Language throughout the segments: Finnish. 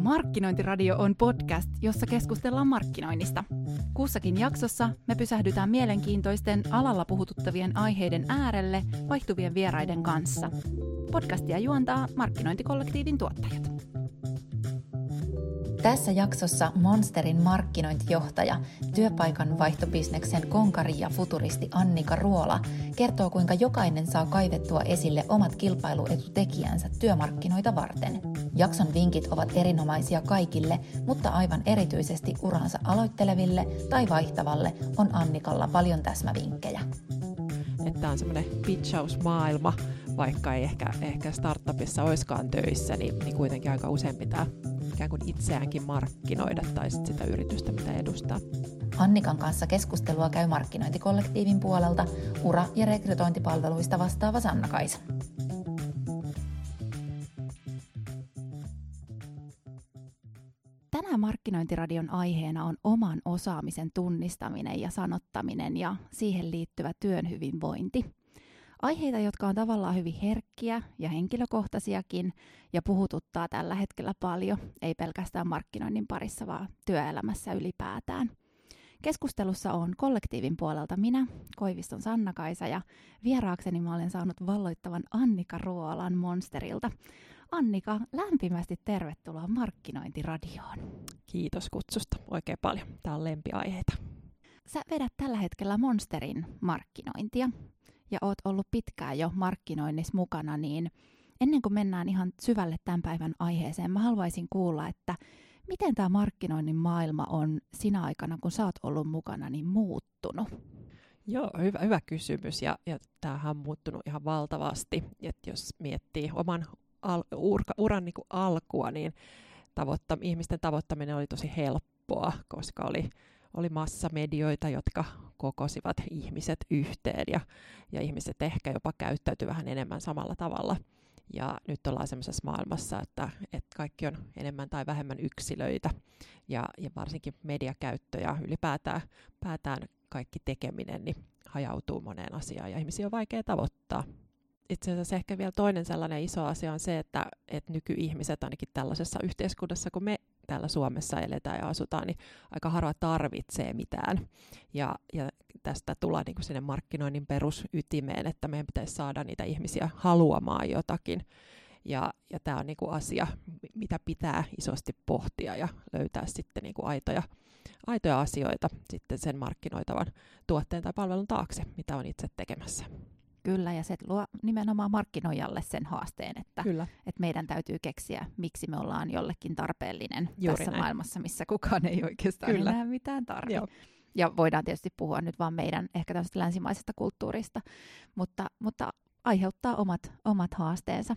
Markkinointiradio on podcast, jossa keskustellaan markkinoinnista. Kussakin jaksossa me pysähdytään mielenkiintoisten alalla puhututtavien aiheiden äärelle vaihtuvien vieraiden kanssa. Podcastia juontaa markkinointikollektiivin tuottajat. Tässä jaksossa Monsterin markkinointijohtaja, työpaikan vaihtobisneksen konkari ja futuristi Annika Ruola kertoo, kuinka jokainen saa kaivettua esille omat kilpailuetutekijänsä työmarkkinoita varten. Jakson vinkit ovat erinomaisia kaikille, mutta aivan erityisesti uransa aloitteleville tai vaihtavalle on Annikalla paljon täsmävinkkejä. Että on semmoinen pitchausmaailma, vaikka ei ehkä, ehkä startupissa oiskaan töissä, niin, niin kuitenkin aika usein pitää ikään kuin itseäänkin markkinoida tai sit sitä yritystä, mitä edustaa. Annikan kanssa keskustelua käy markkinointikollektiivin puolelta ura- ja rekrytointipalveluista vastaava Sanna Kaisa. Tänään Markkinointiradion aiheena on oman osaamisen tunnistaminen ja sanottaminen ja siihen liittyvä työn hyvinvointi. Aiheita, jotka on tavallaan hyvin herkkiä ja henkilökohtaisiakin ja puhututtaa tällä hetkellä paljon, ei pelkästään markkinoinnin parissa, vaan työelämässä ylipäätään. Keskustelussa on kollektiivin puolelta minä, Koiviston Sanna-Kaisa, ja vieraakseni mä olen saanut valloittavan Annika Ruolan Monsterilta. Annika, lämpimästi tervetuloa Markkinointiradioon. Kiitos kutsusta oikein paljon. Tämä on lempiaiheita. Sä vedät tällä hetkellä Monsterin markkinointia ja oot ollut pitkään jo markkinoinnissa mukana, niin ennen kuin mennään ihan syvälle tämän päivän aiheeseen, mä haluaisin kuulla, että miten tämä markkinoinnin maailma on sinä aikana, kun sä oot ollut mukana, niin muuttunut? Joo, hyvä, hyvä kysymys ja, ja tämähän on muuttunut ihan valtavasti. Et jos miettii oman al, ur, uran niin alkua, niin tavoitta, ihmisten tavoittaminen oli tosi helppoa, koska oli oli massamedioita, jotka kokosivat ihmiset yhteen ja, ja ihmiset ehkä jopa käyttäytyi vähän enemmän samalla tavalla. Ja nyt ollaan semmoisessa maailmassa, että, että kaikki on enemmän tai vähemmän yksilöitä ja, ja varsinkin mediakäyttö ja ylipäätään päätään kaikki tekeminen niin hajautuu moneen asiaan ja ihmisiä on vaikea tavoittaa. Itse asiassa ehkä vielä toinen sellainen iso asia on se, että, että nykyihmiset ainakin tällaisessa yhteiskunnassa, kun me täällä Suomessa eletään ja asutaan, niin aika harva tarvitsee mitään. Ja, ja tästä tullaan niin kuin sinne markkinoinnin perusytimeen, että meidän pitäisi saada niitä ihmisiä haluamaan jotakin. Ja, ja tämä on niin kuin asia, mitä pitää isosti pohtia ja löytää sitten niin kuin aitoja, aitoja asioita sitten sen markkinoitavan tuotteen tai palvelun taakse, mitä on itse tekemässä. Kyllä, ja se luo nimenomaan markkinoijalle sen haasteen, että, Kyllä. että meidän täytyy keksiä, miksi me ollaan jollekin tarpeellinen Juuri tässä näin. maailmassa, missä kukaan ei oikeastaan Kyllä. enää mitään tarvitse. Ja voidaan tietysti puhua nyt vaan meidän ehkä tämmöisestä länsimaisesta kulttuurista, mutta, mutta aiheuttaa omat, omat haasteensa.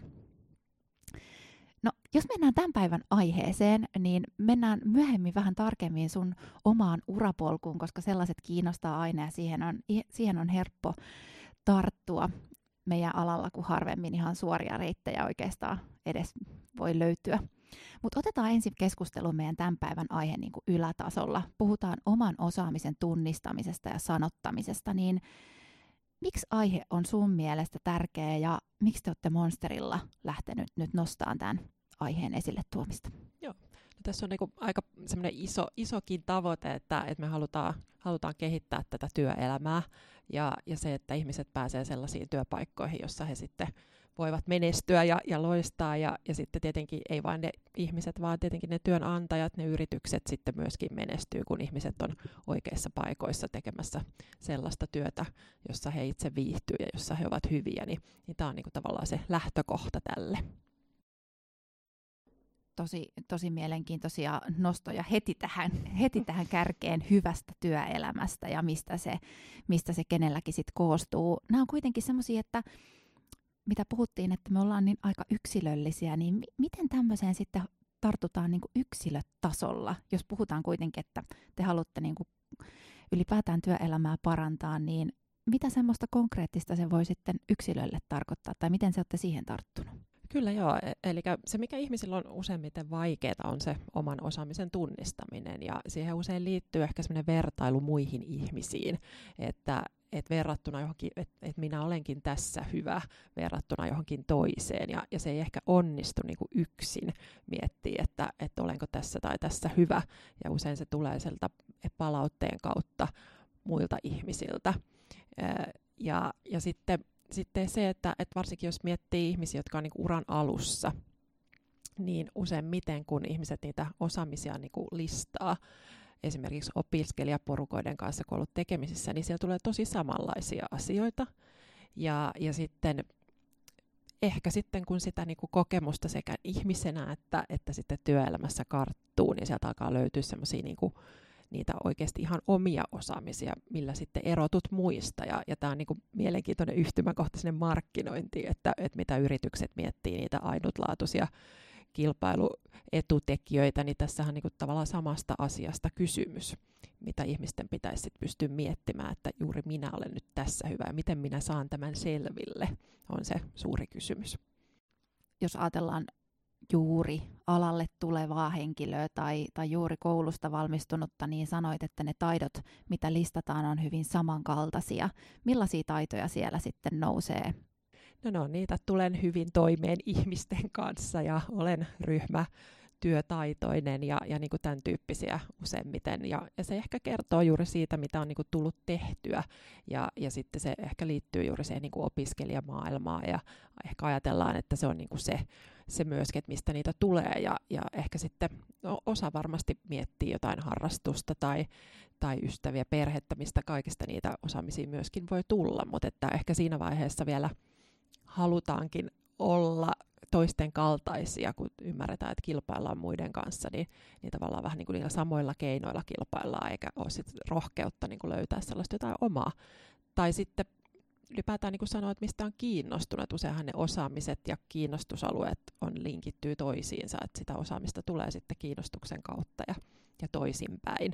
No, jos mennään tämän päivän aiheeseen, niin mennään myöhemmin vähän tarkemmin sun omaan urapolkuun, koska sellaiset kiinnostaa aina ja siihen on, siihen on helppo tarttua meidän alalla, kun harvemmin ihan suoria reittejä oikeastaan edes voi löytyä. Mutta otetaan ensin keskusteluun meidän tämän päivän aihe niin kuin ylätasolla. Puhutaan oman osaamisen tunnistamisesta ja sanottamisesta, niin miksi aihe on sun mielestä tärkeä ja miksi te olette Monsterilla lähtenyt nyt nostamaan tämän aiheen esille tuomista? Tässä on niinku aika semmoinen iso, isokin tavoite, että, että me halutaan, halutaan kehittää tätä työelämää ja, ja se, että ihmiset pääsee sellaisiin työpaikkoihin, jossa he sitten voivat menestyä ja, ja loistaa. Ja, ja sitten tietenkin ei vain ne ihmiset, vaan tietenkin ne työnantajat, ne yritykset sitten myöskin menestyy, kun ihmiset on oikeissa paikoissa tekemässä sellaista työtä, jossa he itse viihtyy ja jossa he ovat hyviä. Niin, niin tämä on niin kuin tavallaan se lähtökohta tälle tosi, tosi mielenkiintoisia nostoja heti tähän, heti tähän kärkeen hyvästä työelämästä ja mistä se, mistä se kenelläkin sit koostuu. Nämä on kuitenkin semmoisia, että mitä puhuttiin, että me ollaan niin aika yksilöllisiä, niin mi- miten tämmöiseen sitten tartutaan niin kuin yksilötasolla, jos puhutaan kuitenkin, että te haluatte niin kuin ylipäätään työelämää parantaa, niin mitä semmoista konkreettista se voi sitten yksilölle tarkoittaa, tai miten se olette siihen tarttunut? Kyllä joo, e, eli se mikä ihmisillä on useimmiten vaikeaa on se oman osaamisen tunnistaminen ja siihen usein liittyy ehkä semmoinen vertailu muihin ihmisiin, että et verrattuna johonkin, että et minä olenkin tässä hyvä verrattuna johonkin toiseen. Ja, ja se ei ehkä onnistu niin kuin yksin miettiä, että, että olenko tässä tai tässä hyvä. Ja usein se tulee sieltä palautteen kautta muilta ihmisiltä. Ja, ja sitten, sitten se, että, että varsinkin jos miettii ihmisiä, jotka on niin uran alussa, niin useimmiten kun ihmiset niitä osaamisia niin kuin listaa, esimerkiksi opiskelijaporukoiden kanssa, kun ollut tekemisissä, niin siellä tulee tosi samanlaisia asioita. Ja, ja sitten ehkä sitten kun sitä niin kuin kokemusta sekä ihmisenä että, että sitten työelämässä karttuu, niin sieltä alkaa löytyä semmoisia niin niitä oikeasti ihan omia osaamisia, millä sitten erotut muista. Ja, ja tämä on niin mielenkiintoinen yhtymäkohta sinne markkinointiin, että, että mitä yritykset miettii niitä ainutlaatuisia kilpailuetutekijöitä, niin tässähän on niin tavallaan samasta asiasta kysymys, mitä ihmisten pitäisi sit pystyä miettimään, että juuri minä olen nyt tässä hyvä ja miten minä saan tämän selville, on se suuri kysymys. Jos ajatellaan juuri alalle tulevaa henkilöä tai, tai juuri koulusta valmistunutta, niin sanoit, että ne taidot, mitä listataan, on hyvin samankaltaisia. Millaisia taitoja siellä sitten nousee No no, niitä tulen hyvin toimeen ihmisten kanssa ja olen ryhmä työtaitoinen ja, ja niin kuin tämän tyyppisiä useimmiten. Ja, ja se ehkä kertoo juuri siitä, mitä on niin kuin tullut tehtyä. Ja, ja sitten se ehkä liittyy juuri siihen niin kuin opiskelijamaailmaan ja ehkä ajatellaan, että se on niin kuin se, se myöskin, että mistä niitä tulee. Ja, ja ehkä sitten no, osa varmasti miettii jotain harrastusta tai, tai ystäviä, perhettä, mistä kaikista niitä osaamisia myöskin voi tulla. Mutta että ehkä siinä vaiheessa vielä – halutaankin olla toisten kaltaisia, kun ymmärretään, että kilpaillaan muiden kanssa, niin, niin tavallaan vähän niin kuin niillä samoilla keinoilla kilpaillaan, eikä ole sit rohkeutta niin kuin löytää sellaista jotain omaa. Tai sitten ylipäätään niin kuin sanoa, että mistä on kiinnostunut. Useinhan ne osaamiset ja kiinnostusalueet on linkittyy toisiinsa, että sitä osaamista tulee sitten kiinnostuksen kautta ja, ja toisinpäin.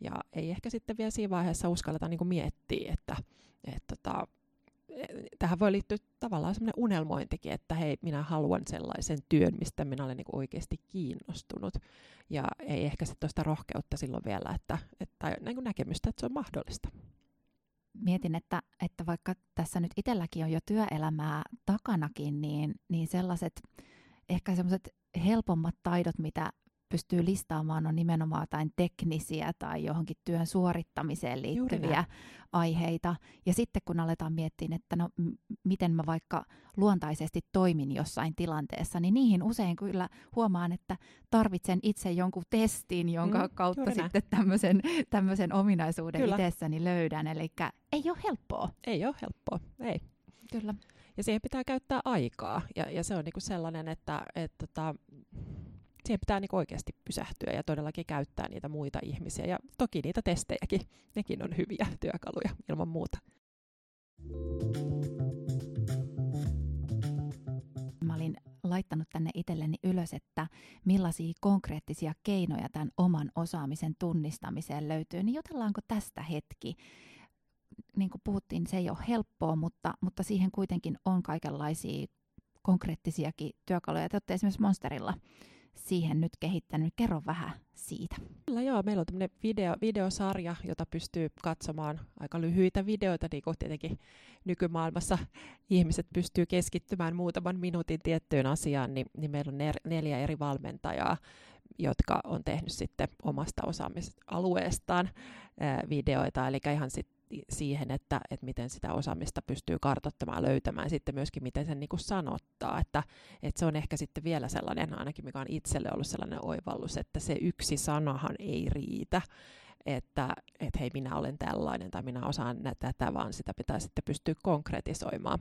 Ja ei ehkä sitten vielä siinä vaiheessa uskalleta niin kuin miettiä, että, että tota, tähän voi liittyä tavallaan semmoinen unelmointikin, että hei, minä haluan sellaisen työn, mistä minä olen niin oikeasti kiinnostunut. Ja ei ehkä sitten sitä rohkeutta silloin vielä, että, että niin näkemystä, että se on mahdollista. Mietin, että, että vaikka tässä nyt itselläkin on jo työelämää takanakin, niin, niin sellaiset ehkä semmoiset helpommat taidot, mitä pystyy listaamaan, on nimenomaan jotain teknisiä tai johonkin työn suorittamiseen liittyviä aiheita. Ja sitten kun aletaan miettiä, että no m- miten mä vaikka luontaisesti toimin jossain tilanteessa, niin niihin usein kyllä huomaan, että tarvitsen itse jonkun testin, jonka mm, kautta sitten tämmöisen, tämmöisen ominaisuuden kyllä. itsessäni löydän. Eli ei ole helppoa. Ei ole helppoa, ei. Kyllä. Ja siihen pitää käyttää aikaa. Ja, ja se on niinku sellainen, että et, tota, siihen pitää niin oikeasti pysähtyä ja todellakin käyttää niitä muita ihmisiä. Ja toki niitä testejäkin, nekin on hyviä työkaluja ilman muuta. Mä olin laittanut tänne itselleni ylös, että millaisia konkreettisia keinoja tämän oman osaamisen tunnistamiseen löytyy, niin jutellaanko tästä hetki? Niin kuin puhuttiin, se ei ole helppoa, mutta, mutta siihen kuitenkin on kaikenlaisia konkreettisiakin työkaluja. Te olette esimerkiksi Monsterilla siihen nyt kehittänyt. Kerro vähän siitä. Kyllä joo, meillä on tämmöinen video, videosarja, jota pystyy katsomaan aika lyhyitä videoita, niin kuin tietenkin nykymaailmassa ihmiset pystyy keskittymään muutaman minuutin tiettyyn asiaan, niin, niin meillä on neljä eri valmentajaa, jotka on tehnyt sitten omasta osaamisalueestaan videoita, eli ihan sitten siihen, että, että miten sitä osaamista pystyy kartoittamaan, löytämään, sitten myöskin miten sen niin kuin sanottaa, että, että se on ehkä sitten vielä sellainen, ainakin mikä on itselle ollut sellainen oivallus, että se yksi sanahan ei riitä, että, että hei minä olen tällainen tai minä osaan tätä, vaan sitä pitää sitten pystyä konkretisoimaan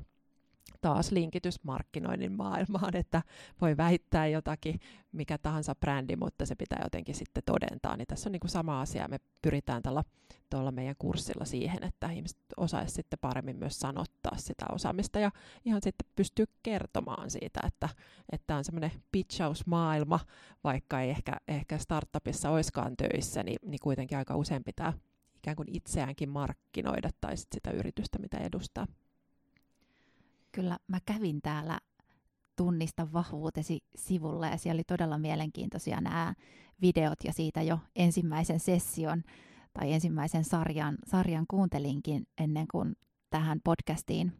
taas linkitys markkinoinnin maailmaan, että voi väittää jotakin, mikä tahansa brändi, mutta se pitää jotenkin sitten todentaa. Niin tässä on niin kuin sama asia. Me pyritään tällä tuolla meidän kurssilla siihen, että ihmiset osaisivat sitten paremmin myös sanottaa sitä osaamista ja ihan sitten pystyy kertomaan siitä, että, että on semmoinen pitchausmaailma, vaikka ei ehkä, ehkä startupissa oiskaan töissä, niin, niin kuitenkin aika usein pitää ikään kuin itseäänkin markkinoida tai sit sitä yritystä, mitä edustaa. Kyllä mä kävin täällä Tunnista vahvuutesi sivulla ja siellä oli todella mielenkiintoisia nämä videot ja siitä jo ensimmäisen session tai ensimmäisen sarjan, sarjan kuuntelinkin ennen kuin tähän podcastiin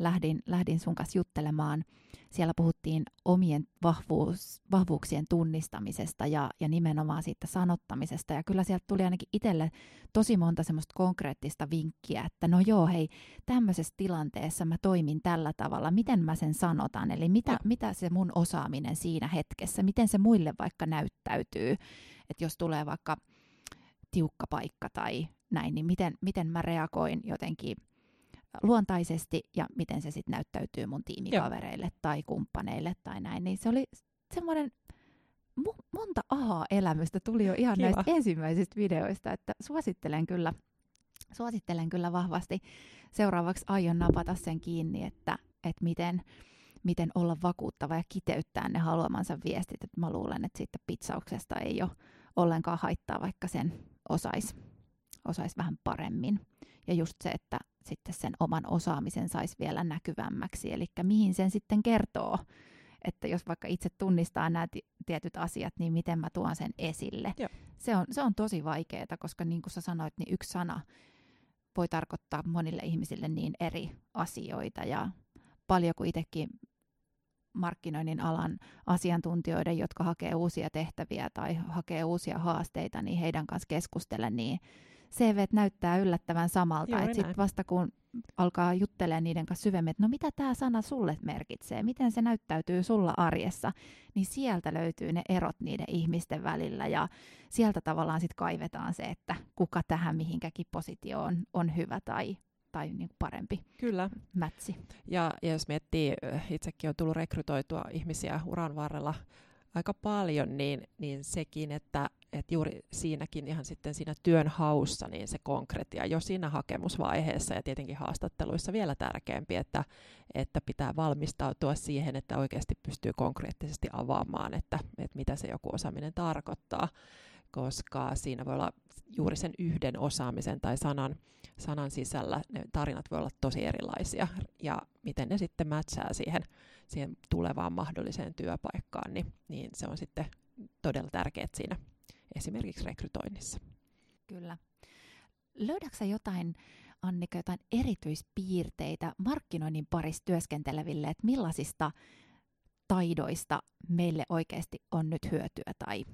lähdin, lähdin sun kanssa juttelemaan. Siellä puhuttiin omien vahvuus, vahvuuksien tunnistamisesta ja, ja nimenomaan siitä sanottamisesta. Ja kyllä sieltä tuli ainakin itselle tosi monta semmoista konkreettista vinkkiä, että no joo, hei, tämmöisessä tilanteessa mä toimin tällä tavalla, miten mä sen sanotan, eli mitä, mitä se mun osaaminen siinä hetkessä, miten se muille vaikka näyttäytyy, että jos tulee vaikka tiukka paikka tai näin, niin miten, miten mä reagoin jotenkin luontaisesti ja miten se sitten näyttäytyy mun tiimikavereille Joo. tai kumppaneille tai näin. Niin se oli semmoinen mu- monta aha-elämystä tuli jo ihan Kiva. näistä ensimmäisistä videoista, että suosittelen kyllä, suosittelen kyllä vahvasti. Seuraavaksi aion napata sen kiinni, että, että miten, miten olla vakuuttava ja kiteyttää ne haluamansa viestit. Että mä luulen, että siitä pizzauksesta ei ole ollenkaan haittaa, vaikka sen osaisi osais vähän paremmin. Ja just se, että sitten sen oman osaamisen saisi vielä näkyvämmäksi, eli mihin sen sitten kertoo, että jos vaikka itse tunnistaa nämä tietyt asiat, niin miten mä tuon sen esille. Se on, se on tosi vaikeaa, koska niin kuin sä sanoit, niin yksi sana voi tarkoittaa monille ihmisille niin eri asioita. Ja paljon kuin itsekin markkinoinnin alan asiantuntijoiden, jotka hakee uusia tehtäviä tai hakee uusia haasteita, niin heidän kanssa keskustelen, niin CV näyttää yllättävän samalta. että sitten vasta kun alkaa juttelemaan niiden kanssa syvemmin, että no mitä tämä sana sulle merkitsee, miten se näyttäytyy sulla arjessa, niin sieltä löytyy ne erot niiden ihmisten välillä ja sieltä tavallaan sitten kaivetaan se, että kuka tähän mihinkäkin positioon on hyvä tai, tai niin parempi Kyllä. mätsi. Ja, ja jos miettii, itsekin on tullut rekrytoitua ihmisiä uran varrella aika paljon, niin, niin sekin, että, että juuri siinäkin ihan sitten siinä työn haussa, niin se konkretia jo siinä hakemusvaiheessa ja tietenkin haastatteluissa vielä tärkeämpi, että, että pitää valmistautua siihen, että oikeasti pystyy konkreettisesti avaamaan, että, että mitä se joku osaaminen tarkoittaa, koska siinä voi olla juuri sen yhden osaamisen tai sanan, sanan sisällä ne tarinat voi olla tosi erilaisia ja miten ne sitten mätsää siihen siihen tulevaan mahdolliseen työpaikkaan, niin, niin se on sitten todella tärkeää siinä esimerkiksi rekrytoinnissa. Kyllä. Löydätkö jotain, Annika, jotain erityispiirteitä markkinoinnin parissa työskenteleville, että millaisista taidoista meille oikeasti on nyt hyötyä tai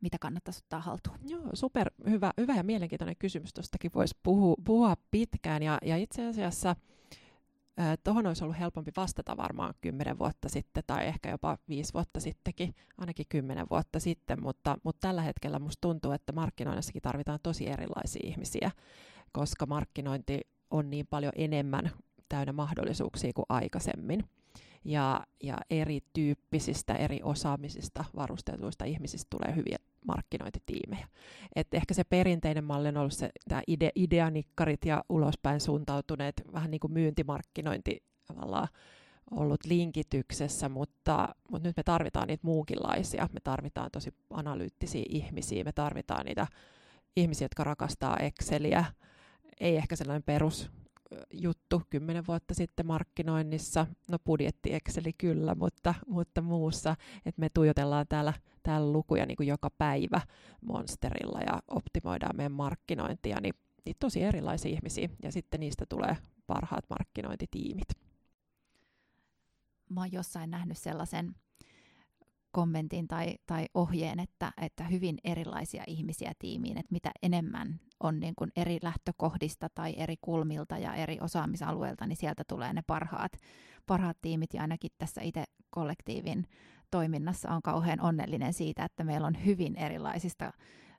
mitä kannattaisi ottaa haltuun? Joo, super hyvä, hyvä ja mielenkiintoinen kysymys. Tuostakin voisi puhua, puhua pitkään ja, ja itse asiassa – Tuohon olisi ollut helpompi vastata varmaan kymmenen vuotta sitten tai ehkä jopa viisi vuotta sittenkin, ainakin kymmenen vuotta sitten, mutta, mutta tällä hetkellä musta tuntuu, että markkinoinnissakin tarvitaan tosi erilaisia ihmisiä, koska markkinointi on niin paljon enemmän täynnä mahdollisuuksia kuin aikaisemmin. Ja, ja erityyppisistä, eri osaamisista varustetuista ihmisistä tulee hyviä markkinointitiimejä. Et ehkä se perinteinen malli on ollut se, tämä ide, ideanikkarit ja ulospäin suuntautuneet vähän niin kuin myyntimarkkinointi tavallaan ollut linkityksessä, mutta, mutta nyt me tarvitaan niitä muunkinlaisia. Me tarvitaan tosi analyyttisiä ihmisiä, me tarvitaan niitä ihmisiä, jotka rakastaa Exceliä. Ei ehkä sellainen perus juttu kymmenen vuotta sitten markkinoinnissa. No budjetti Exceli kyllä, mutta, mutta muussa, että me tuijotellaan täällä, täällä lukuja niin kuin joka päivä Monsterilla ja optimoidaan meidän markkinointia, niin, niin tosi erilaisia ihmisiä ja sitten niistä tulee parhaat markkinointitiimit. Mä oon jossain nähnyt sellaisen kommentin tai, tai ohjeen, että, että hyvin erilaisia ihmisiä tiimiin, että mitä enemmän on niin kuin eri lähtökohdista tai eri kulmilta ja eri osaamisalueilta, niin sieltä tulee ne parhaat, parhaat tiimit. Ja ainakin tässä itse kollektiivin toiminnassa on kauhean onnellinen siitä, että meillä on hyvin erilaisista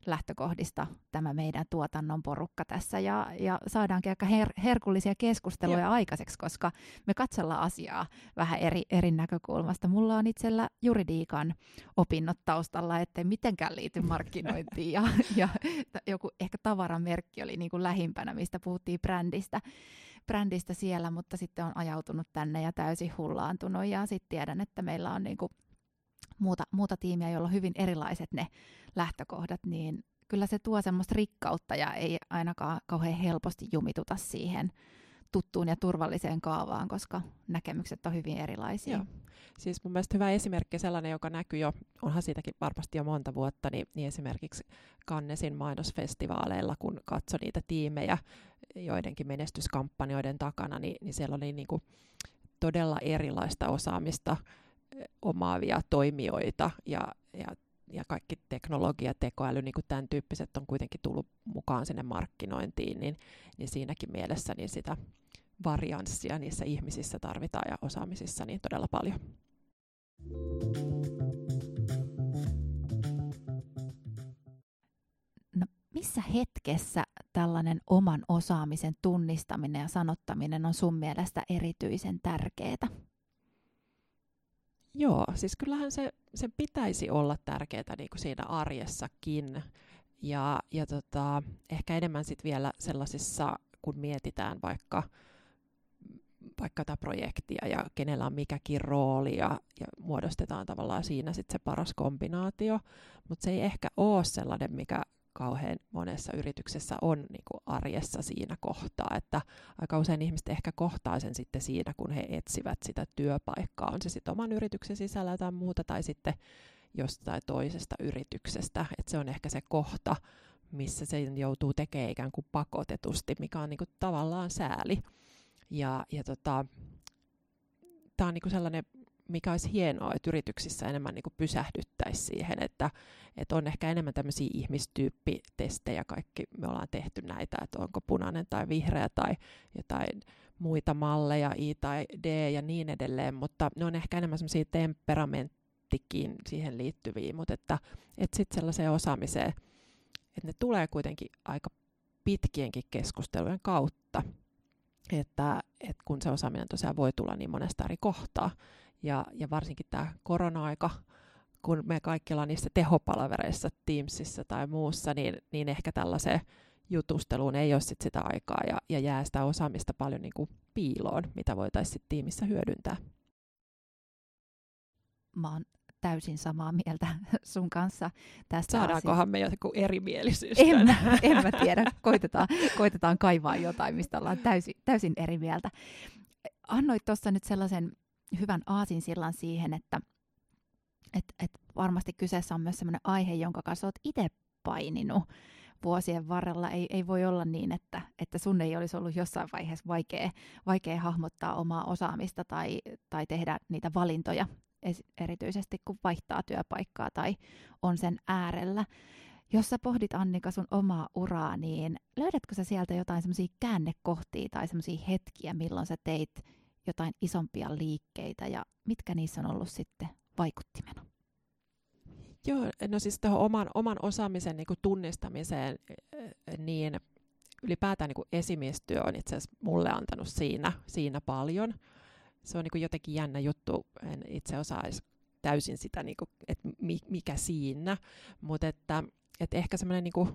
lähtökohdista tämä meidän tuotannon porukka tässä ja, ja saadaankin aika her- herkullisia keskusteluja Joo. aikaiseksi, koska me katsellaan asiaa vähän eri, eri näkökulmasta. Mulla on itsellä juridiikan opinnot taustalla, ettei mitenkään liity markkinointiin ja, ja joku ehkä tavaramerkki oli niin kuin lähimpänä, mistä puhuttiin brändistä brändistä siellä, mutta sitten on ajautunut tänne ja täysin hullaantunut ja sitten tiedän, että meillä on niin kuin muuta, muuta tiimiä, jolla on hyvin erilaiset ne lähtökohdat, niin kyllä se tuo semmoista rikkautta ja ei ainakaan kauhean helposti jumituta siihen tuttuun ja turvalliseen kaavaan, koska näkemykset on hyvin erilaisia. Joo. Siis mun mielestä hyvä esimerkki sellainen, joka näkyy jo, onhan siitäkin varmasti jo monta vuotta, niin, niin esimerkiksi Kannesin mainosfestivaaleilla, kun katsoi niitä tiimejä joidenkin menestyskampanjoiden takana, niin, niin siellä oli niin kuin todella erilaista osaamista omaavia toimijoita ja, ja, ja kaikki teknologia, tekoäly, niin kuin tämän tyyppiset on kuitenkin tullut mukaan sinne markkinointiin, niin, niin siinäkin mielessä niin sitä varianssia niissä ihmisissä tarvitaan ja osaamisissa niin todella paljon. No, missä hetkessä tällainen oman osaamisen tunnistaminen ja sanottaminen on sun mielestä erityisen tärkeää? Joo, siis kyllähän se, se pitäisi olla tärkeää niin kuin siinä arjessakin. Ja, ja tota, ehkä enemmän sitten vielä sellaisissa, kun mietitään vaikka vaikka tätä projektia ja kenellä on mikäkin rooli ja, ja muodostetaan tavallaan siinä sitten se paras kombinaatio, mutta se ei ehkä ole sellainen, mikä kauhean monessa yrityksessä on niin kuin arjessa siinä kohtaa, että aika usein ihmiset ehkä kohtaa sen sitten siinä, kun he etsivät sitä työpaikkaa, on se sitten oman yrityksen sisällä tai muuta, tai sitten jostain toisesta yrityksestä, että se on ehkä se kohta, missä se joutuu tekemään ikään kuin pakotetusti, mikä on niin kuin tavallaan sääli. Ja, ja tota, tämä on niin kuin sellainen mikä olisi hienoa, että yrityksissä enemmän niin pysähdyttäisi siihen, että, että on ehkä enemmän tämmöisiä ihmistyyppitestejä, kaikki me ollaan tehty näitä, että onko punainen tai vihreä tai jotain muita malleja, I tai D ja niin edelleen, mutta ne on ehkä enemmän semmoisia temperamenttikin siihen liittyviä, mutta että, että sitten sellaiseen osaamiseen, että ne tulee kuitenkin aika pitkienkin keskustelujen kautta, että, että kun se osaaminen tosiaan voi tulla niin monesta eri kohtaa, ja, ja varsinkin tämä korona-aika, kun me kaikki ollaan niissä tehopalvereissa, Teamsissa tai muussa, niin, niin ehkä tällaiseen jutusteluun ei ole sit sitä aikaa ja, ja jää sitä osaamista paljon niin kuin piiloon, mitä voitaisiin tiimissä hyödyntää. Mä oon täysin samaa mieltä sun kanssa tästä Saadaankohan me joku erimielisyys? En mä, en mä tiedä. Koitetaan, koitetaan kaivaa jotain, mistä ollaan täysin, täysin eri mieltä. Annoit tuossa nyt sellaisen hyvän aasinsillan siihen, että et, et varmasti kyseessä on myös sellainen aihe, jonka kanssa olet itse paininut vuosien varrella. Ei, ei voi olla niin, että, että sun ei olisi ollut jossain vaiheessa vaikea, vaikea hahmottaa omaa osaamista tai, tai tehdä niitä valintoja, erityisesti kun vaihtaa työpaikkaa tai on sen äärellä. Jos sä pohdit Annika sun omaa uraa, niin löydätkö sä sieltä jotain semmoisia käännekohtia tai semmoisia hetkiä, milloin sä teit jotain isompia liikkeitä ja mitkä niissä on ollut sitten vaikuttimena? Joo, no siis tuohon oman, oman osaamisen niin kuin tunnistamiseen, niin ylipäätään niin kuin esimiestyö on itse asiassa mulle antanut siinä, siinä paljon. Se on niin kuin jotenkin jännä juttu, en itse osaisi täysin sitä, niin kuin, että mikä siinä, mutta että, että ehkä semmoinen niin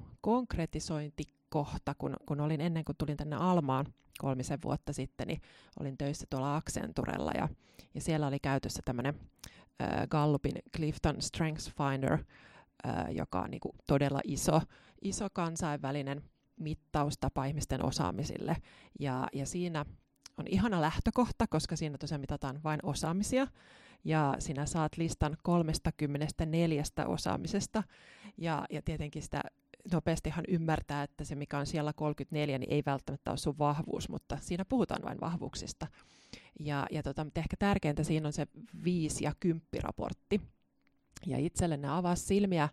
konkretisointikohta, kun, kun olin ennen kuin tulin tänne Almaan, kolmisen vuotta sitten, niin olin töissä tuolla Accenturella ja, ja siellä oli käytössä tämmöinen äh, Gallupin Clifton Strengths Finder, äh, joka on niin kuin todella iso, iso kansainvälinen mittaustapa ihmisten osaamisille. Ja, ja siinä on ihana lähtökohta, koska siinä tosiaan mitataan vain osaamisia, ja sinä saat listan 34 osaamisesta, ja, ja tietenkin sitä nopeastihan ymmärtää, että se mikä on siellä 34, niin ei välttämättä ole sun vahvuus, mutta siinä puhutaan vain vahvuuksista. Ja, ja tota, mutta ehkä tärkeintä siinä on se 5 ja 10 raportti. Ja itselle ne avaa silmiä.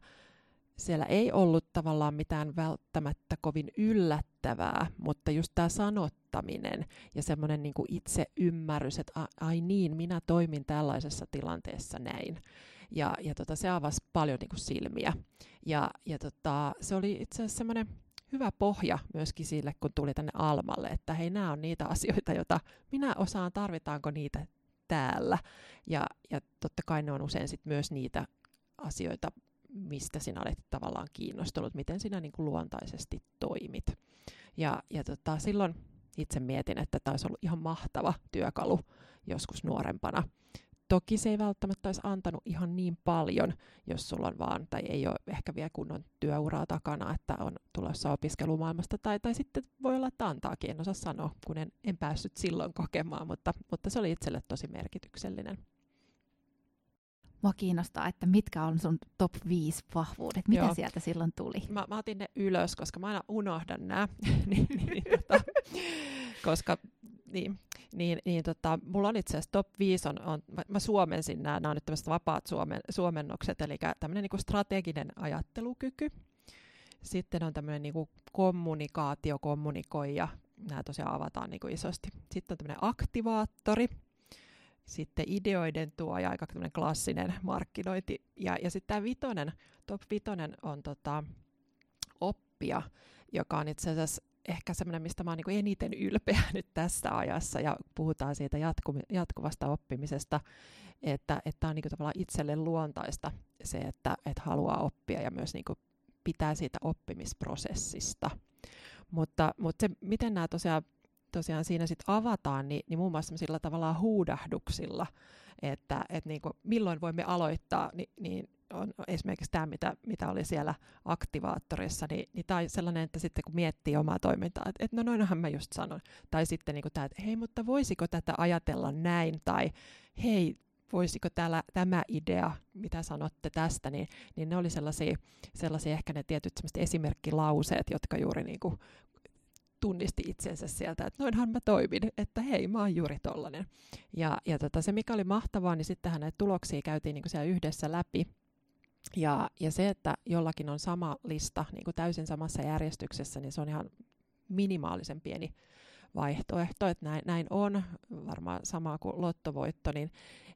Siellä ei ollut tavallaan mitään välttämättä kovin yllättävää, mutta just tämä sanottaminen ja semmoinen niin itse ymmärrys, että ai niin, minä toimin tällaisessa tilanteessa näin ja, ja tota, se avasi paljon niin kuin silmiä. Ja, ja tota, se oli itse asiassa semmoinen hyvä pohja myöskin sille, kun tuli tänne Almalle, että hei, nämä on niitä asioita, joita minä osaan, tarvitaanko niitä täällä. Ja, ja totta kai ne on usein sit myös niitä asioita, mistä sinä olet tavallaan kiinnostunut, miten sinä niin kuin luontaisesti toimit. Ja, ja tota, silloin itse mietin, että tämä olisi ollut ihan mahtava työkalu joskus nuorempana Toki se ei välttämättä olisi antanut ihan niin paljon, jos sulla on vaan, tai ei ole ehkä vielä kunnon työuraa takana, että on tulossa opiskelumaailmasta, tai, tai sitten voi olla, että antaakin, en osaa sanoa, kun en, en päässyt silloin kokemaan, mutta, mutta se oli itselle tosi merkityksellinen. Mua kiinnostaa, että mitkä on sun top 5 vahvuudet, mitä Joo. sieltä silloin tuli? Mä, mä otin ne ylös, koska mä aina unohdan nämä, niin, niin, tota, koska niin, niin, niin tota, mulla on itse asiassa top 5, on, on, mä, mä suomensin nämä, nämä on nyt tämmöiset vapaat suomen, suomennokset, eli tämmöinen niin strateginen ajattelukyky, sitten on tämmöinen niin kommunikaatio, kommunikoija, nämä tosiaan avataan niin isosti. Sitten on tämmöinen aktivaattori, sitten ideoiden tuoja, aika tämmöinen klassinen markkinointi. Ja, ja sitten tämä vitonen, top vitonen on tota, oppia, joka on itse asiassa ehkä semmoinen, mistä mä oon niin eniten ylpeä nyt tässä ajassa, ja puhutaan siitä jatku- jatkuvasta oppimisesta, että että on niin tavallaan itselle luontaista se, että että haluaa oppia ja myös niin pitää siitä oppimisprosessista. Mutta, mutta se, miten nämä tosiaan, tosiaan siinä sitten avataan, niin, niin muun muassa sillä tavalla huudahduksilla, että, että niin milloin voimme aloittaa, niin, niin on esimerkiksi tämä, mitä, mitä oli siellä aktivaattorissa, niin, niin tämä on sellainen, että sitten kun miettii omaa toimintaa, että, että no noinhan mä just sanon. Tai sitten niin tämä, että hei, mutta voisiko tätä ajatella näin, tai hei, voisiko täällä, tämä idea, mitä sanotte tästä, niin, niin ne oli sellaisia, sellaisia ehkä ne tietyt esimerkkilauseet, jotka juuri niin kuin tunnisti itsensä sieltä, että noinhan mä toimin, että hei, mä oon juuri tollanen. Ja, ja tota, se, mikä oli mahtavaa, niin sittenhän näitä tuloksia käytiin niin kuin siellä yhdessä läpi, ja, ja se, että jollakin on sama lista niin kuin täysin samassa järjestyksessä, niin se on ihan minimaalisen pieni vaihtoehto, että näin, näin on, varmaan sama kuin lottovoitto, niin,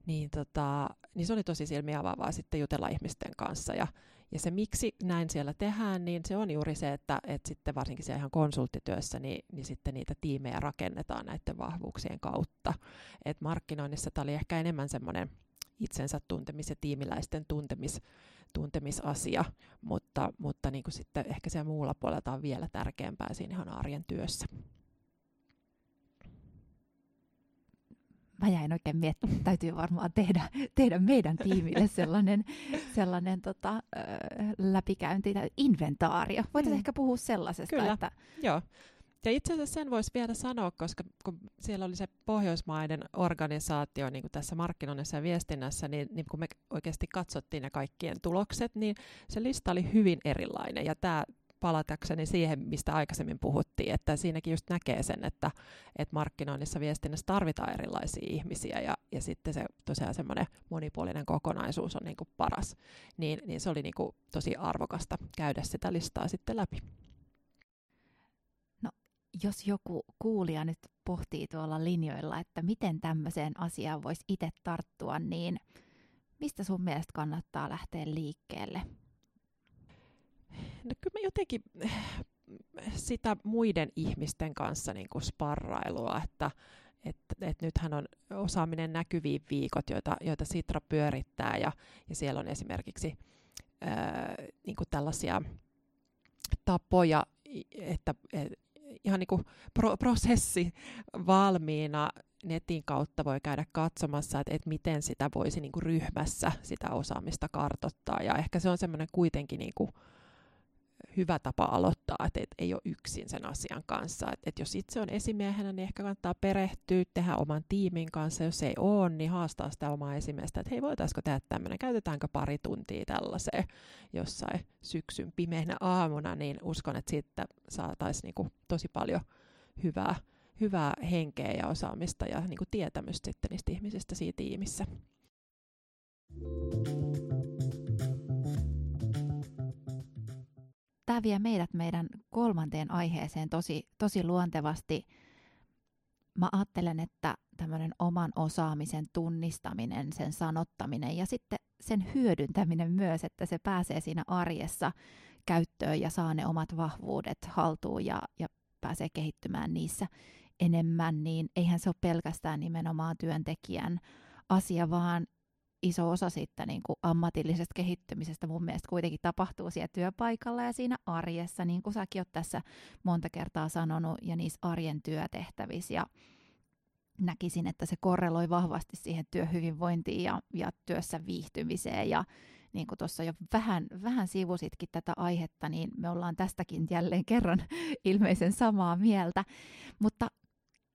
niin, tota, niin se oli tosi silmiä avaavaa sitten jutella ihmisten kanssa. Ja, ja se, miksi näin siellä tehdään, niin se on juuri se, että, että sitten varsinkin siellä ihan konsulttityössä, niin, niin sitten niitä tiimejä rakennetaan näiden vahvuuksien kautta. Et markkinoinnissa tämä oli ehkä enemmän semmoinen itsensä tuntemis- ja tiimiläisten tuntemis, tuntemisasia, mutta, mutta niin kuin sitten ehkä siellä muulla puolella on vielä tärkeämpää siinä ihan arjen työssä. mä jäin oikein miettimään, täytyy varmaan tehdä, tehdä meidän tiimille sellainen, sellainen tota, läpikäynti tai inventaario. Voitaisiin mm. ehkä puhua sellaisesta. Kyllä, että... joo. Ja itse asiassa sen voisi vielä sanoa, koska kun siellä oli se Pohjoismaiden organisaatio niin kuin tässä markkinoinnissa ja viestinnässä, niin, niin kun me oikeasti katsottiin ne kaikkien tulokset, niin se lista oli hyvin erilainen. Ja tämä palatakseni siihen, mistä aikaisemmin puhuttiin, että siinäkin just näkee sen, että, että markkinoinnissa viestinnässä tarvitaan erilaisia ihmisiä ja, ja sitten se tosiaan semmoinen monipuolinen kokonaisuus on niin kuin paras. Niin, niin se oli niin kuin tosi arvokasta käydä sitä listaa sitten läpi jos joku kuulija nyt pohtii tuolla linjoilla, että miten tämmöiseen asiaan voisi itse tarttua, niin mistä sun mielestä kannattaa lähteä liikkeelle? No kyllä mä jotenkin eh, sitä muiden ihmisten kanssa niin kuin sparrailua, että et, et nythän on osaaminen näkyviin viikot, joita, joita Sitra pyörittää ja, ja siellä on esimerkiksi ää, niin kuin tällaisia tapoja, että et, ihan niin kuin pro- prosessi valmiina netin kautta voi käydä katsomassa, että, että miten sitä voisi niin kuin ryhmässä sitä osaamista kartottaa. Ja ehkä se on semmoinen kuitenkin niin kuin hyvä tapa aloittaa, että et ei ole yksin sen asian kanssa. Et, et jos itse on esimiehenä, niin ehkä kannattaa perehtyä, tehdä oman tiimin kanssa. Jos ei ole, niin haastaa sitä omaa esimiestä, että hei, voitaisiko tehdä tämmöinen, käytetäänkö pari tuntia tällaiseen jossain syksyn pimeänä aamuna, niin uskon, että siitä saataisiin niinku tosi paljon hyvää, hyvää henkeä ja osaamista ja niinku tietämystä sitten niistä ihmisistä siinä tiimissä. Tämä vie meidät meidän kolmanteen aiheeseen tosi, tosi luontevasti. Mä ajattelen, että tämmöinen oman osaamisen tunnistaminen, sen sanottaminen ja sitten sen hyödyntäminen myös, että se pääsee siinä arjessa käyttöön ja saa ne omat vahvuudet haltuun ja, ja pääsee kehittymään niissä enemmän, niin eihän se ole pelkästään nimenomaan työntekijän asia, vaan iso osa siitä niin kuin ammatillisesta kehittymisestä mun mielestä kuitenkin tapahtuu siellä työpaikalla ja siinä arjessa, niin kuin säkin oot tässä monta kertaa sanonut, ja niissä arjen työtehtävissä. Ja näkisin, että se korreloi vahvasti siihen työhyvinvointiin ja, ja työssä viihtymiseen ja niin kuin tuossa jo vähän, vähän sivusitkin tätä aihetta, niin me ollaan tästäkin jälleen kerran ilmeisen samaa mieltä. Mutta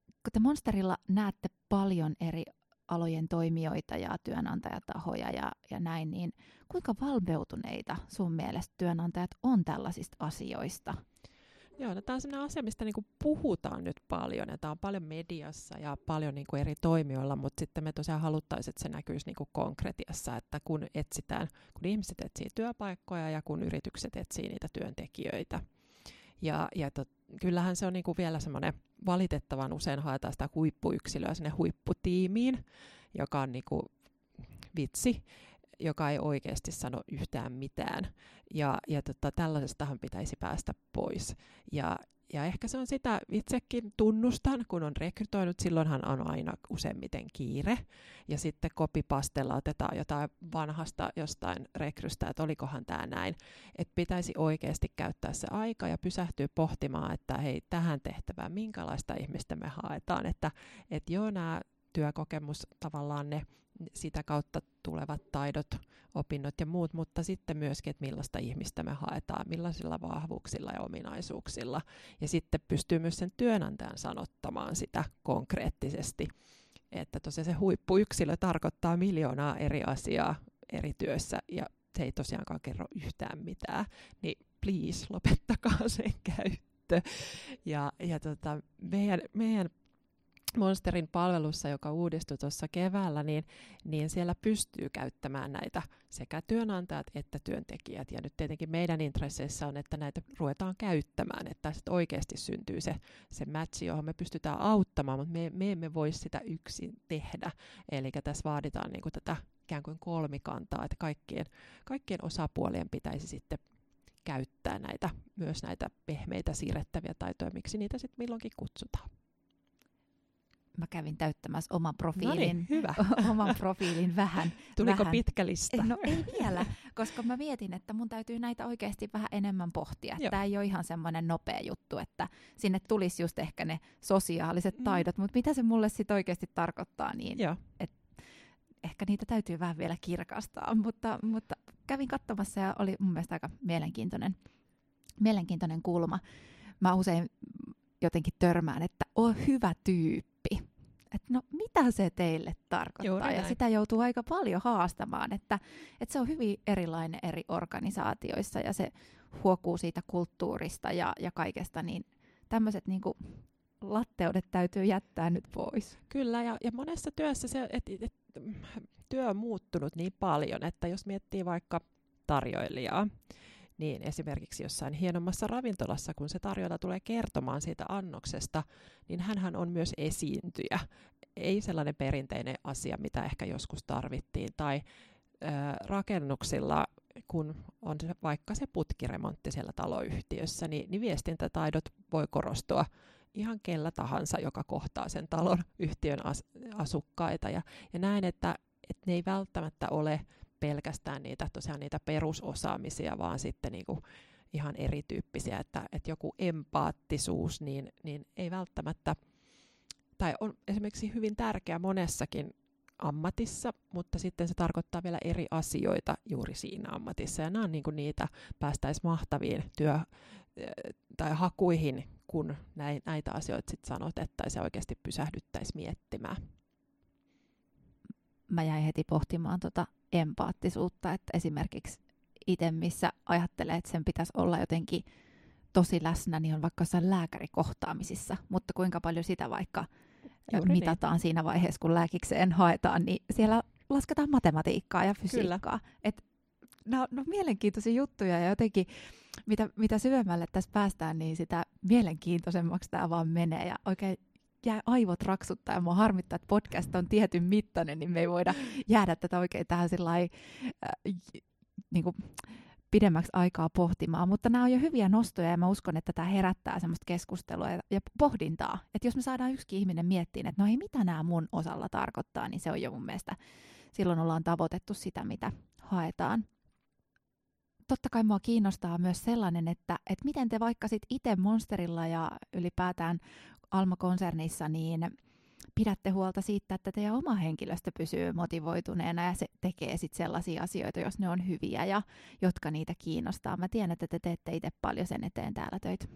kun te Monsterilla näette paljon eri alojen toimijoita ja työnantajatahoja ja, ja näin, niin kuinka valveutuneita sun mielestä työnantajat on tällaisista asioista? Joo, no tämä on sellainen asia, mistä niinku puhutaan nyt paljon, ja tämä on paljon mediassa ja paljon niinku eri toimijoilla, mutta sitten me tosiaan haluttaisiin, että se näkyisi niinku konkretiassa, että kun etsitään, kun ihmiset etsii työpaikkoja ja kun yritykset etsii niitä työntekijöitä. Ja, ja tot, kyllähän se on niinku vielä semmoinen, valitettavan usein haetaan sitä huippuyksilöä sinne huipputiimiin, joka on niinku vitsi, joka ei oikeasti sano yhtään mitään. Ja, ja tota, tällaisestahan pitäisi päästä pois. Ja, ja ehkä se on sitä itsekin tunnustan, kun on rekrytoinut, silloinhan on aina useimmiten kiire. Ja sitten kopipastella otetaan jotain vanhasta jostain rekrystä, että olikohan tämä näin. Että pitäisi oikeasti käyttää se aika ja pysähtyä pohtimaan, että hei, tähän tehtävään, minkälaista ihmistä me haetaan. Että et joo, nämä työkokemus tavallaan ne sitä kautta tulevat taidot, opinnot ja muut, mutta sitten myöskin, että millaista ihmistä me haetaan, millaisilla vahvuuksilla ja ominaisuuksilla. Ja sitten pystyy myös sen työnantajan sanottamaan sitä konkreettisesti, että tosiaan se huippuyksilö tarkoittaa miljoonaa eri asiaa eri työssä ja se ei tosiaankaan kerro yhtään mitään, niin please lopettakaa sen käyttö. Ja, ja tota, meidän, meidän Monsterin palvelussa, joka uudistui tuossa keväällä, niin, niin siellä pystyy käyttämään näitä sekä työnantajat että työntekijät. Ja nyt tietenkin meidän intresseissä on, että näitä ruvetaan käyttämään, että tästä oikeasti syntyy se, se matchi, johon me pystytään auttamaan, mutta me, me emme voi sitä yksin tehdä. Eli tässä vaaditaan niin kuin tätä ikään kuin kolmikantaa, että kaikkien, kaikkien osapuolien pitäisi sitten käyttää näitä, myös näitä pehmeitä siirrettäviä taitoja, miksi niitä sitten milloinkin kutsutaan mä kävin täyttämässä oman profiilin, Noniin, hyvä. oman profiilin vähän. Tuliko vähän. pitkä lista? No ei vielä, koska mä mietin, että mun täytyy näitä oikeasti vähän enemmän pohtia. Tämä ei ole ihan semmoinen nopea juttu, että sinne tulisi just ehkä ne sosiaaliset mm. taidot, mutta mitä se mulle sitten oikeasti tarkoittaa, niin et ehkä niitä täytyy vähän vielä kirkastaa, mutta, mutta kävin katsomassa ja oli mun mielestä aika mielenkiintoinen, mielenkiintoinen kulma. Mä usein jotenkin törmään, että on hyvä tyyppi että no mitä se teille tarkoittaa. ja sitä joutuu aika paljon haastamaan, että, että se on hyvin erilainen eri organisaatioissa ja se huokuu siitä kulttuurista ja, ja kaikesta, niin tämmöiset niin latteudet täytyy jättää nyt pois. Kyllä, ja, ja monessa työssä se, et, et, työ on muuttunut niin paljon, että jos miettii vaikka tarjoilijaa, niin esimerkiksi jossain hienommassa ravintolassa, kun se tarjolla tulee kertomaan siitä annoksesta, niin hän on myös esiintyjä. Ei sellainen perinteinen asia, mitä ehkä joskus tarvittiin. Tai ö, rakennuksilla, kun on se, vaikka se putkiremontti siellä taloyhtiössä, niin, niin viestintätaidot voi korostua ihan kellä tahansa, joka kohtaa sen talon yhtiön as, asukkaita. Ja, ja näin, että, että ne ei välttämättä ole pelkästään niitä, tosiaan niitä perusosaamisia, vaan sitten niin kuin ihan erityyppisiä, että, että joku empaattisuus niin, niin ei välttämättä, tai on esimerkiksi hyvin tärkeä monessakin ammatissa, mutta sitten se tarkoittaa vielä eri asioita juuri siinä ammatissa. Ja nämä on niin kuin niitä, päästäisiin mahtaviin työ- tai hakuihin, kun näitä asioita sitten sanotettaisiin ja oikeasti pysähdyttäisiin miettimään mä jäin heti pohtimaan tota empaattisuutta, että esimerkiksi itse missä ajattelee, että sen pitäisi olla jotenkin tosi läsnä, niin on vaikka jossain lääkärikohtaamisissa, mutta kuinka paljon sitä vaikka Juuri niin. mitataan niin. siinä vaiheessa, kun lääkikseen haetaan, niin siellä lasketaan matematiikkaa ja fysiikkaa. Et, no, no mielenkiintoisia juttuja ja jotenkin mitä, mitä syvemmälle tässä päästään, niin sitä mielenkiintoisemmaksi tämä vaan menee ja oikein jää aivot raksuttaa ja mua harmittaa, että podcast on tietyn mittainen, niin me ei voida jäädä tätä oikein tähän sillai, äh, niin kuin pidemmäksi aikaa pohtimaan, mutta nämä on jo hyviä nostoja ja mä uskon, että tämä herättää semmoista keskustelua ja, ja pohdintaa. Että jos me saadaan yksi ihminen miettiin, että no ei mitä nämä mun osalla tarkoittaa, niin se on jo mun mielestä, silloin ollaan tavoitettu sitä, mitä haetaan. Totta kai mua kiinnostaa myös sellainen, että, että miten te vaikka sit itse Monsterilla ja ylipäätään Alma-konsernissa, niin pidätte huolta siitä, että teidän oma henkilöstö pysyy motivoituneena ja se tekee sitten sellaisia asioita, jos ne on hyviä ja jotka niitä kiinnostaa. Mä tiedän, että te teette itse paljon sen eteen täällä töitä.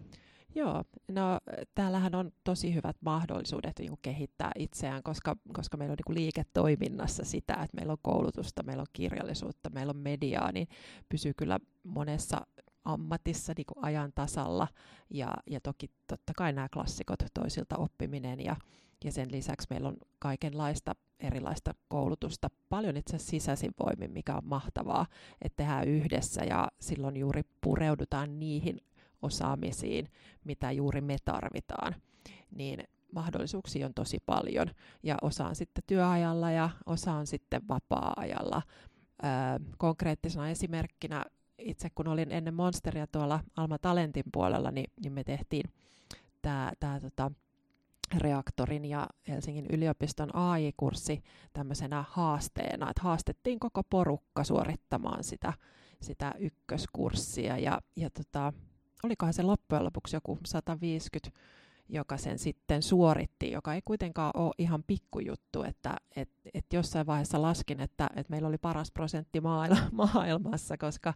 Joo, no täällähän on tosi hyvät mahdollisuudet niin kehittää itseään, koska, koska meillä on niin liiketoiminnassa sitä, että meillä on koulutusta, meillä on kirjallisuutta, meillä on mediaa, niin pysyy kyllä monessa ammatissa niin kuin ajan tasalla. Ja, ja toki totta kai nämä klassikot, toisilta oppiminen ja, ja sen lisäksi meillä on kaikenlaista erilaista koulutusta, paljon itse sisäisin voimin, mikä on mahtavaa, että tehdään yhdessä ja silloin juuri pureudutaan niihin osaamisiin, mitä juuri me tarvitaan. Niin mahdollisuuksia on tosi paljon ja osa on sitten työajalla ja osa on sitten vapaa-ajalla. Öö, konkreettisena esimerkkinä itse kun olin ennen Monsteria tuolla Alma Talentin puolella, niin, niin me tehtiin tämä tää, tota, Reaktorin ja Helsingin yliopiston AI-kurssi tämmöisenä haasteena, että haastettiin koko porukka suorittamaan sitä, sitä ykköskurssia ja, ja tota, olikohan se loppujen lopuksi joku 150 joka sen sitten suoritti, joka ei kuitenkaan ole ihan pikkujuttu, että et, et jossain vaiheessa laskin, että et meillä oli paras prosentti maailmassa, koska,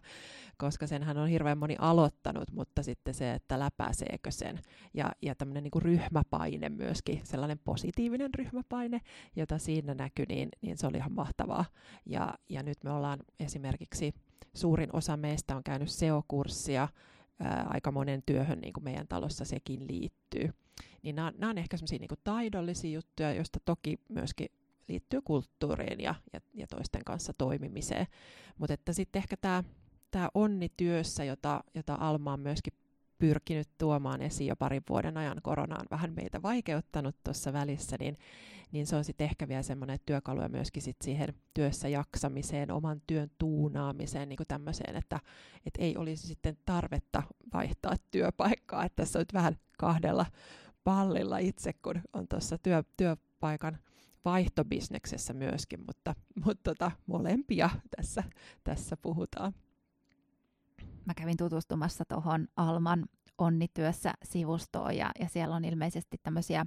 koska senhän on hirveän moni aloittanut, mutta sitten se, että läpäiseekö sen. Ja, ja tämmöinen niin ryhmäpaine myöskin, sellainen positiivinen ryhmäpaine, jota siinä näkyi, niin, niin se oli ihan mahtavaa. Ja, ja nyt me ollaan esimerkiksi, suurin osa meistä on käynyt SEO-kurssia, ää, aika monen työhön niin kuin meidän talossa sekin liittyy. Niin nämä, nämä on ehkä sellaisia niin taidollisia juttuja, joista toki myöskin liittyy kulttuuriin ja, ja, ja toisten kanssa toimimiseen. Mutta että sitten ehkä tämä tämä onni työssä, jota, jota Alma on myöskin pyrkinyt tuomaan esiin jo parin vuoden ajan, korona on vähän meitä vaikeuttanut tuossa välissä, niin niin se on sitten ehkä vielä semmoinen työkalu ja myöskin sit siihen työssä jaksamiseen, oman työn tuunaamiseen, niin kuin tämmöiseen, että et ei olisi sitten tarvetta vaihtaa työpaikkaa, että tässä on nyt vähän kahdella pallilla itse, kun on tuossa työ, työpaikan vaihtobisneksessä myöskin, mutta, mutta tota, molempia tässä, tässä puhutaan. Mä kävin tutustumassa tuohon Alman onnityössä sivustoon ja, ja siellä on ilmeisesti tämmöisiä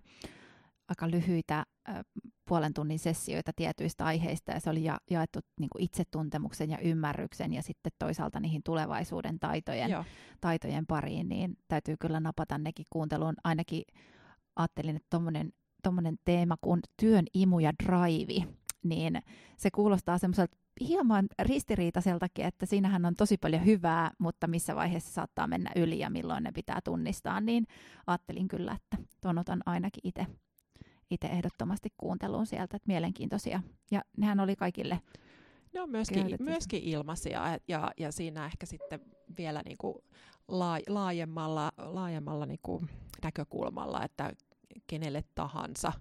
aika lyhyitä puolen tunnin sessioita tietyistä aiheista ja se oli ja, jaettu niin kuin itsetuntemuksen ja ymmärryksen ja sitten toisaalta niihin tulevaisuuden taitojen, taitojen pariin, niin täytyy kyllä napata nekin kuunteluun. Ainakin ajattelin, että tuommoinen teema kuin työn imu ja drive, niin se kuulostaa semmoiselta hieman ristiriitaiseltakin, että siinähän on tosi paljon hyvää, mutta missä vaiheessa saattaa mennä yli ja milloin ne pitää tunnistaa, niin ajattelin kyllä, että tuon otan ainakin itse itse ehdottomasti kuunteluun sieltä, että mielenkiintoisia. Ja nehän oli kaikille Ne on myöskin, myöskin ilmaisia ja, ja siinä ehkä sitten vielä niin kuin laajemmalla, laajemmalla niin kuin näkökulmalla, että kenelle tahansa,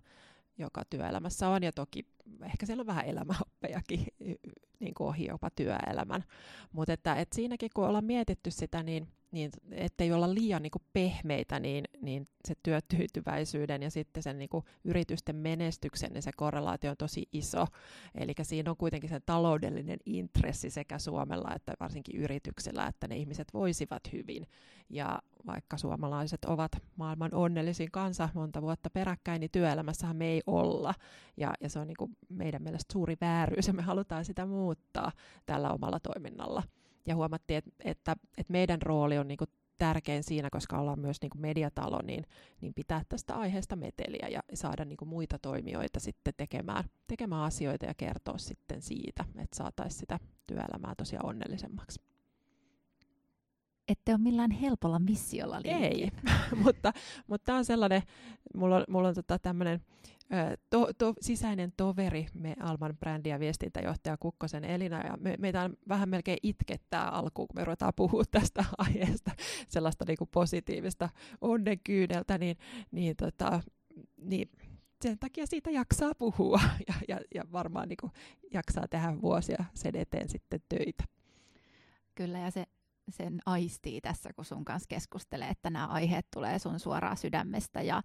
joka työelämässä on, ja toki ehkä siellä on vähän elämäoppejakin niin kuin ohi jopa työelämän. Mutta että, että siinäkin kun ollaan mietitty sitä, niin niin ettei olla liian niin kuin pehmeitä, niin, niin se työtyytyväisyyden ja sitten sen niin kuin yritysten menestyksen, niin se korrelaatio on tosi iso. Eli siinä on kuitenkin se taloudellinen intressi sekä Suomella että varsinkin yrityksellä, että ne ihmiset voisivat hyvin. Ja vaikka suomalaiset ovat maailman onnellisin kansa monta vuotta peräkkäin, niin työelämässähän me ei olla. Ja, ja se on niin kuin meidän mielestä suuri vääryys ja me halutaan sitä muuttaa tällä omalla toiminnalla ja huomattiin, että, että, että meidän rooli on niin kuin tärkein siinä, koska ollaan myös niin kuin mediatalo, niin, niin pitää tästä aiheesta meteliä ja saada niin kuin muita toimijoita sitten tekemään, tekemään asioita ja kertoa sitten siitä, että saataisiin sitä työelämää tosiaan onnellisemmaksi. Ette ole millään helpolla missiolla liikkeellä. Ei, mutta, mutta tämä on sellainen, mulla on, mulla on tota tämmöinen to, to, sisäinen toveri, me Alman brändi- ja viestintäjohtaja Kukkosen Elina, ja me, meitä on vähän melkein itkettää alkuun, kun me ruvetaan puhua tästä aiheesta, sellaista niin kuin positiivista onnenkyydeltä, niin, niin, tota, niin sen takia siitä jaksaa puhua ja, ja, ja varmaan niin kuin jaksaa tehdä vuosia sen eteen sitten töitä. Kyllä, ja se sen aistii tässä, kun sun kanssa keskustelee, että nämä aiheet tulee sun suoraan sydämestä ja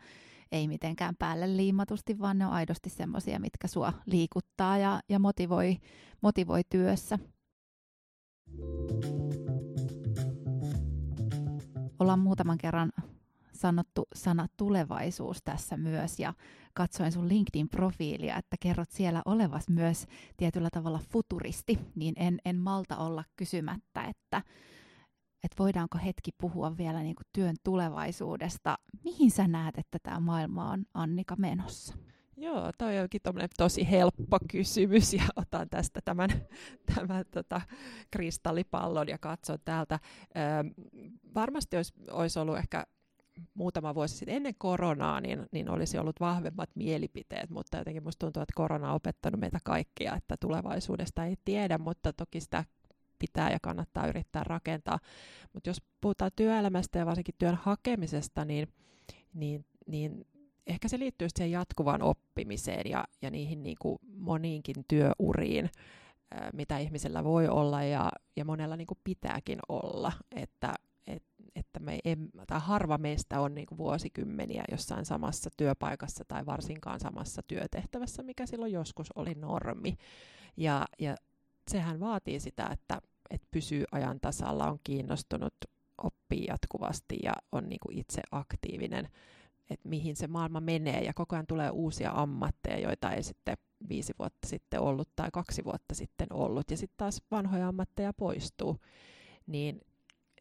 ei mitenkään päälle liimatusti, vaan ne on aidosti semmoisia, mitkä sua liikuttaa ja, ja motivoi, motivoi työssä. Ollaan muutaman kerran sanottu sana tulevaisuus tässä myös ja katsoin sun LinkedIn-profiilia, että kerrot siellä olevas myös tietyllä tavalla futuristi, niin en, en malta olla kysymättä, että, että voidaanko hetki puhua vielä niin kuin työn tulevaisuudesta. Mihin sä näet, että tämä maailma on Annika menossa? Joo, toi onkin tosi helppo kysymys ja otan tästä tämän, tämän tota, kristallipallon ja katson täältä. Ö, varmasti olisi, olisi ollut ehkä muutama vuosi sitten ennen koronaa, niin, niin olisi ollut vahvemmat mielipiteet, mutta jotenkin minusta tuntuu, että korona on opettanut meitä kaikkia, että tulevaisuudesta ei tiedä, mutta toki sitä pitää ja kannattaa yrittää rakentaa. Mutta jos puhutaan työelämästä ja varsinkin työn hakemisesta, niin, niin, niin ehkä se liittyy siihen jatkuvaan oppimiseen ja, ja niihin niin kuin moniinkin työuriin, mitä ihmisellä voi olla ja, ja monella niin kuin pitääkin olla. Että, et, että me em, tai harva meistä on niin kuin vuosikymmeniä jossain samassa työpaikassa tai varsinkaan samassa työtehtävässä, mikä silloin joskus oli normi. Ja, ja sehän vaatii sitä, että, että pysyy ajan tasalla, on kiinnostunut, oppii jatkuvasti ja on niin kuin itse aktiivinen että mihin se maailma menee. Ja koko ajan tulee uusia ammatteja, joita ei sitten viisi vuotta sitten ollut tai kaksi vuotta sitten ollut. Ja sitten taas vanhoja ammatteja poistuu, niin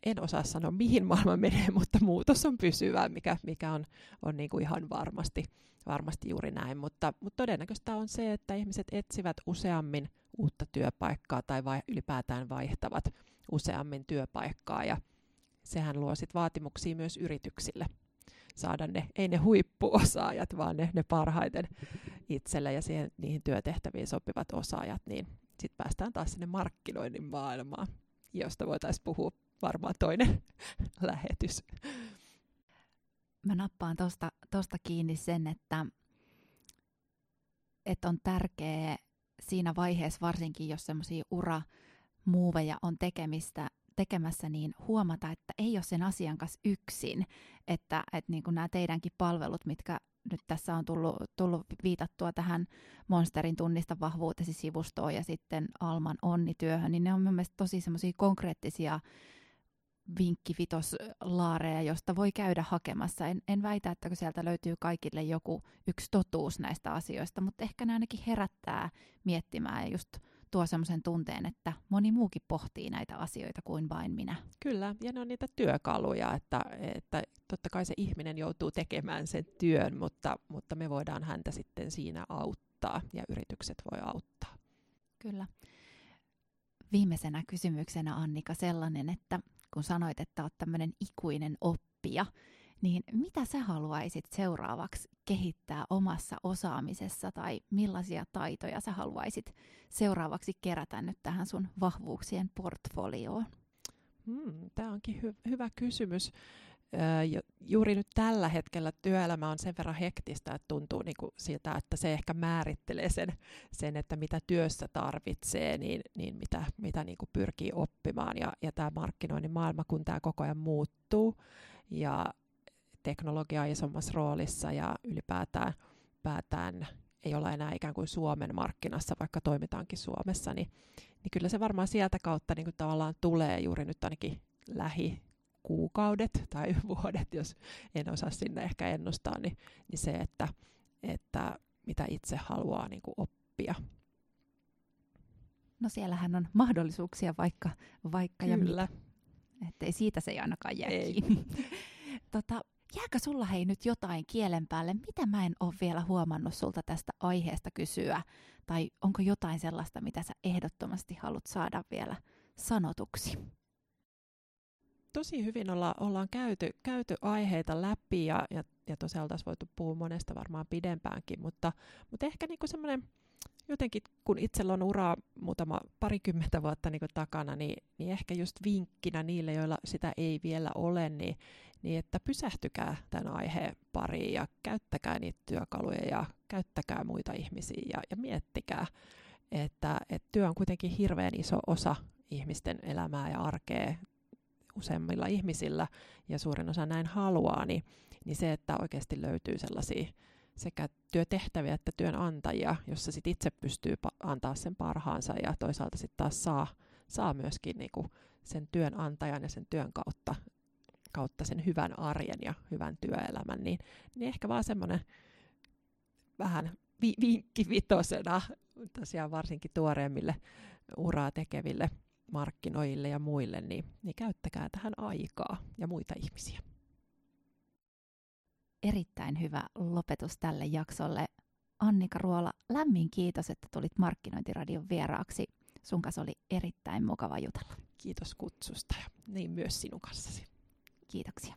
en osaa sanoa mihin maailma menee, mutta muutos on pysyvää, mikä, mikä on, on niin kuin ihan varmasti, varmasti juuri näin, mutta, mutta todennäköistä on se, että ihmiset etsivät useammin uutta työpaikkaa tai vai, ylipäätään vaihtavat useammin työpaikkaa ja sehän luo sit vaatimuksia myös yrityksille saada ne, ei ne huippuosaajat, vaan ne, ne parhaiten itselle ja siihen, niihin työtehtäviin sopivat osaajat, niin sitten päästään taas sinne markkinoinnin maailmaan, josta voitaisiin puhua varmaan toinen lähetys. Mä nappaan tosta, kiinni sen, että, että on tärkeää siinä vaiheessa, varsinkin jos semmoisia ura muuveja on tekemistä, tekemässä, niin huomata, että ei ole sen asian kanssa yksin, että, että niin kuin nämä teidänkin palvelut, mitkä nyt tässä on tullut, tullut viitattua tähän Monsterin tunnista vahvuutesi sivustoon ja sitten Alman onnityöhön, niin ne on mielestäni tosi semmoisia konkreettisia vinkkivitoslaareja, josta voi käydä hakemassa. En, en väitä, että sieltä löytyy kaikille joku yksi totuus näistä asioista, mutta ehkä ne ainakin herättää miettimään ja just tuo semmoisen tunteen, että moni muukin pohtii näitä asioita kuin vain minä. Kyllä, ja ne on niitä työkaluja, että, että totta kai se ihminen joutuu tekemään sen työn, mutta, mutta me voidaan häntä sitten siinä auttaa ja yritykset voi auttaa. Kyllä. Viimeisenä kysymyksenä Annika sellainen, että kun sanoit, että olet tämmöinen ikuinen oppija, niin mitä sä haluaisit seuraavaksi kehittää omassa osaamisessa tai millaisia taitoja sä haluaisit seuraavaksi kerätä nyt tähän sun vahvuuksien portfolioon? Hmm, Tämä onkin hy- hyvä kysymys. Juuri nyt tällä hetkellä työelämä on sen verran hektistä, että tuntuu niinku siltä, että se ehkä määrittelee sen, sen että mitä työssä tarvitsee, niin, niin mitä, mitä niinku pyrkii oppimaan. Ja, ja tämä markkinoinnin maailma, kun tämä koko ajan muuttuu ja teknologia on isommassa roolissa ja ylipäätään päätään ei olla enää ikään kuin Suomen markkinassa, vaikka toimitaankin Suomessa, niin, niin kyllä se varmaan sieltä kautta niin kuin tavallaan tulee juuri nyt ainakin lähi kuukaudet tai vuodet, jos en osaa sinne ehkä ennustaa, niin, niin se, että, että mitä itse haluaa niin kuin oppia. No siellähän on mahdollisuuksia vaikka, vaikka Kyllä. ja mitä. Että ei siitä se ei ainakaan jää ei. tota, Jääkö sulla hei nyt jotain kielen päälle, mitä mä en ole vielä huomannut sulta tästä aiheesta kysyä? Tai onko jotain sellaista, mitä sä ehdottomasti haluat saada vielä sanotuksi? Tosi hyvin olla, ollaan käyty, käyty aiheita läpi ja, ja, ja tosiaan oltaisiin voitu puhua monesta varmaan pidempäänkin, mutta, mutta ehkä niinku semmoinen jotenkin, kun itsellä on uraa muutama parikymmentä vuotta niin takana, niin, niin ehkä just vinkkinä niille, joilla sitä ei vielä ole, niin, niin että pysähtykää tämän aiheen pariin ja käyttäkää niitä työkaluja ja käyttäkää muita ihmisiä ja, ja miettikää, että, että työ on kuitenkin hirveän iso osa ihmisten elämää ja arkea useimmilla ihmisillä ja suurin osa näin haluaa, niin, niin se, että oikeasti löytyy sellaisia sekä työtehtäviä että työnantajia, jossa sit itse pystyy antaa sen parhaansa ja toisaalta sitten taas saa, saa myöskin niinku sen työnantajan ja sen työn kautta kautta sen hyvän arjen ja hyvän työelämän, niin, niin ehkä vaan semmoinen vähän vi- vinkki vitosena tosiaan varsinkin tuoreemmille uraa tekeville markkinoille ja muille, niin, niin käyttäkää tähän aikaa ja muita ihmisiä. Erittäin hyvä lopetus tälle jaksolle. Annika Ruola, lämmin kiitos, että tulit Markkinointiradion vieraaksi. Sun kanssa oli erittäin mukava jutella. Kiitos kutsusta ja niin myös sinun kanssasi. Kiitoksia.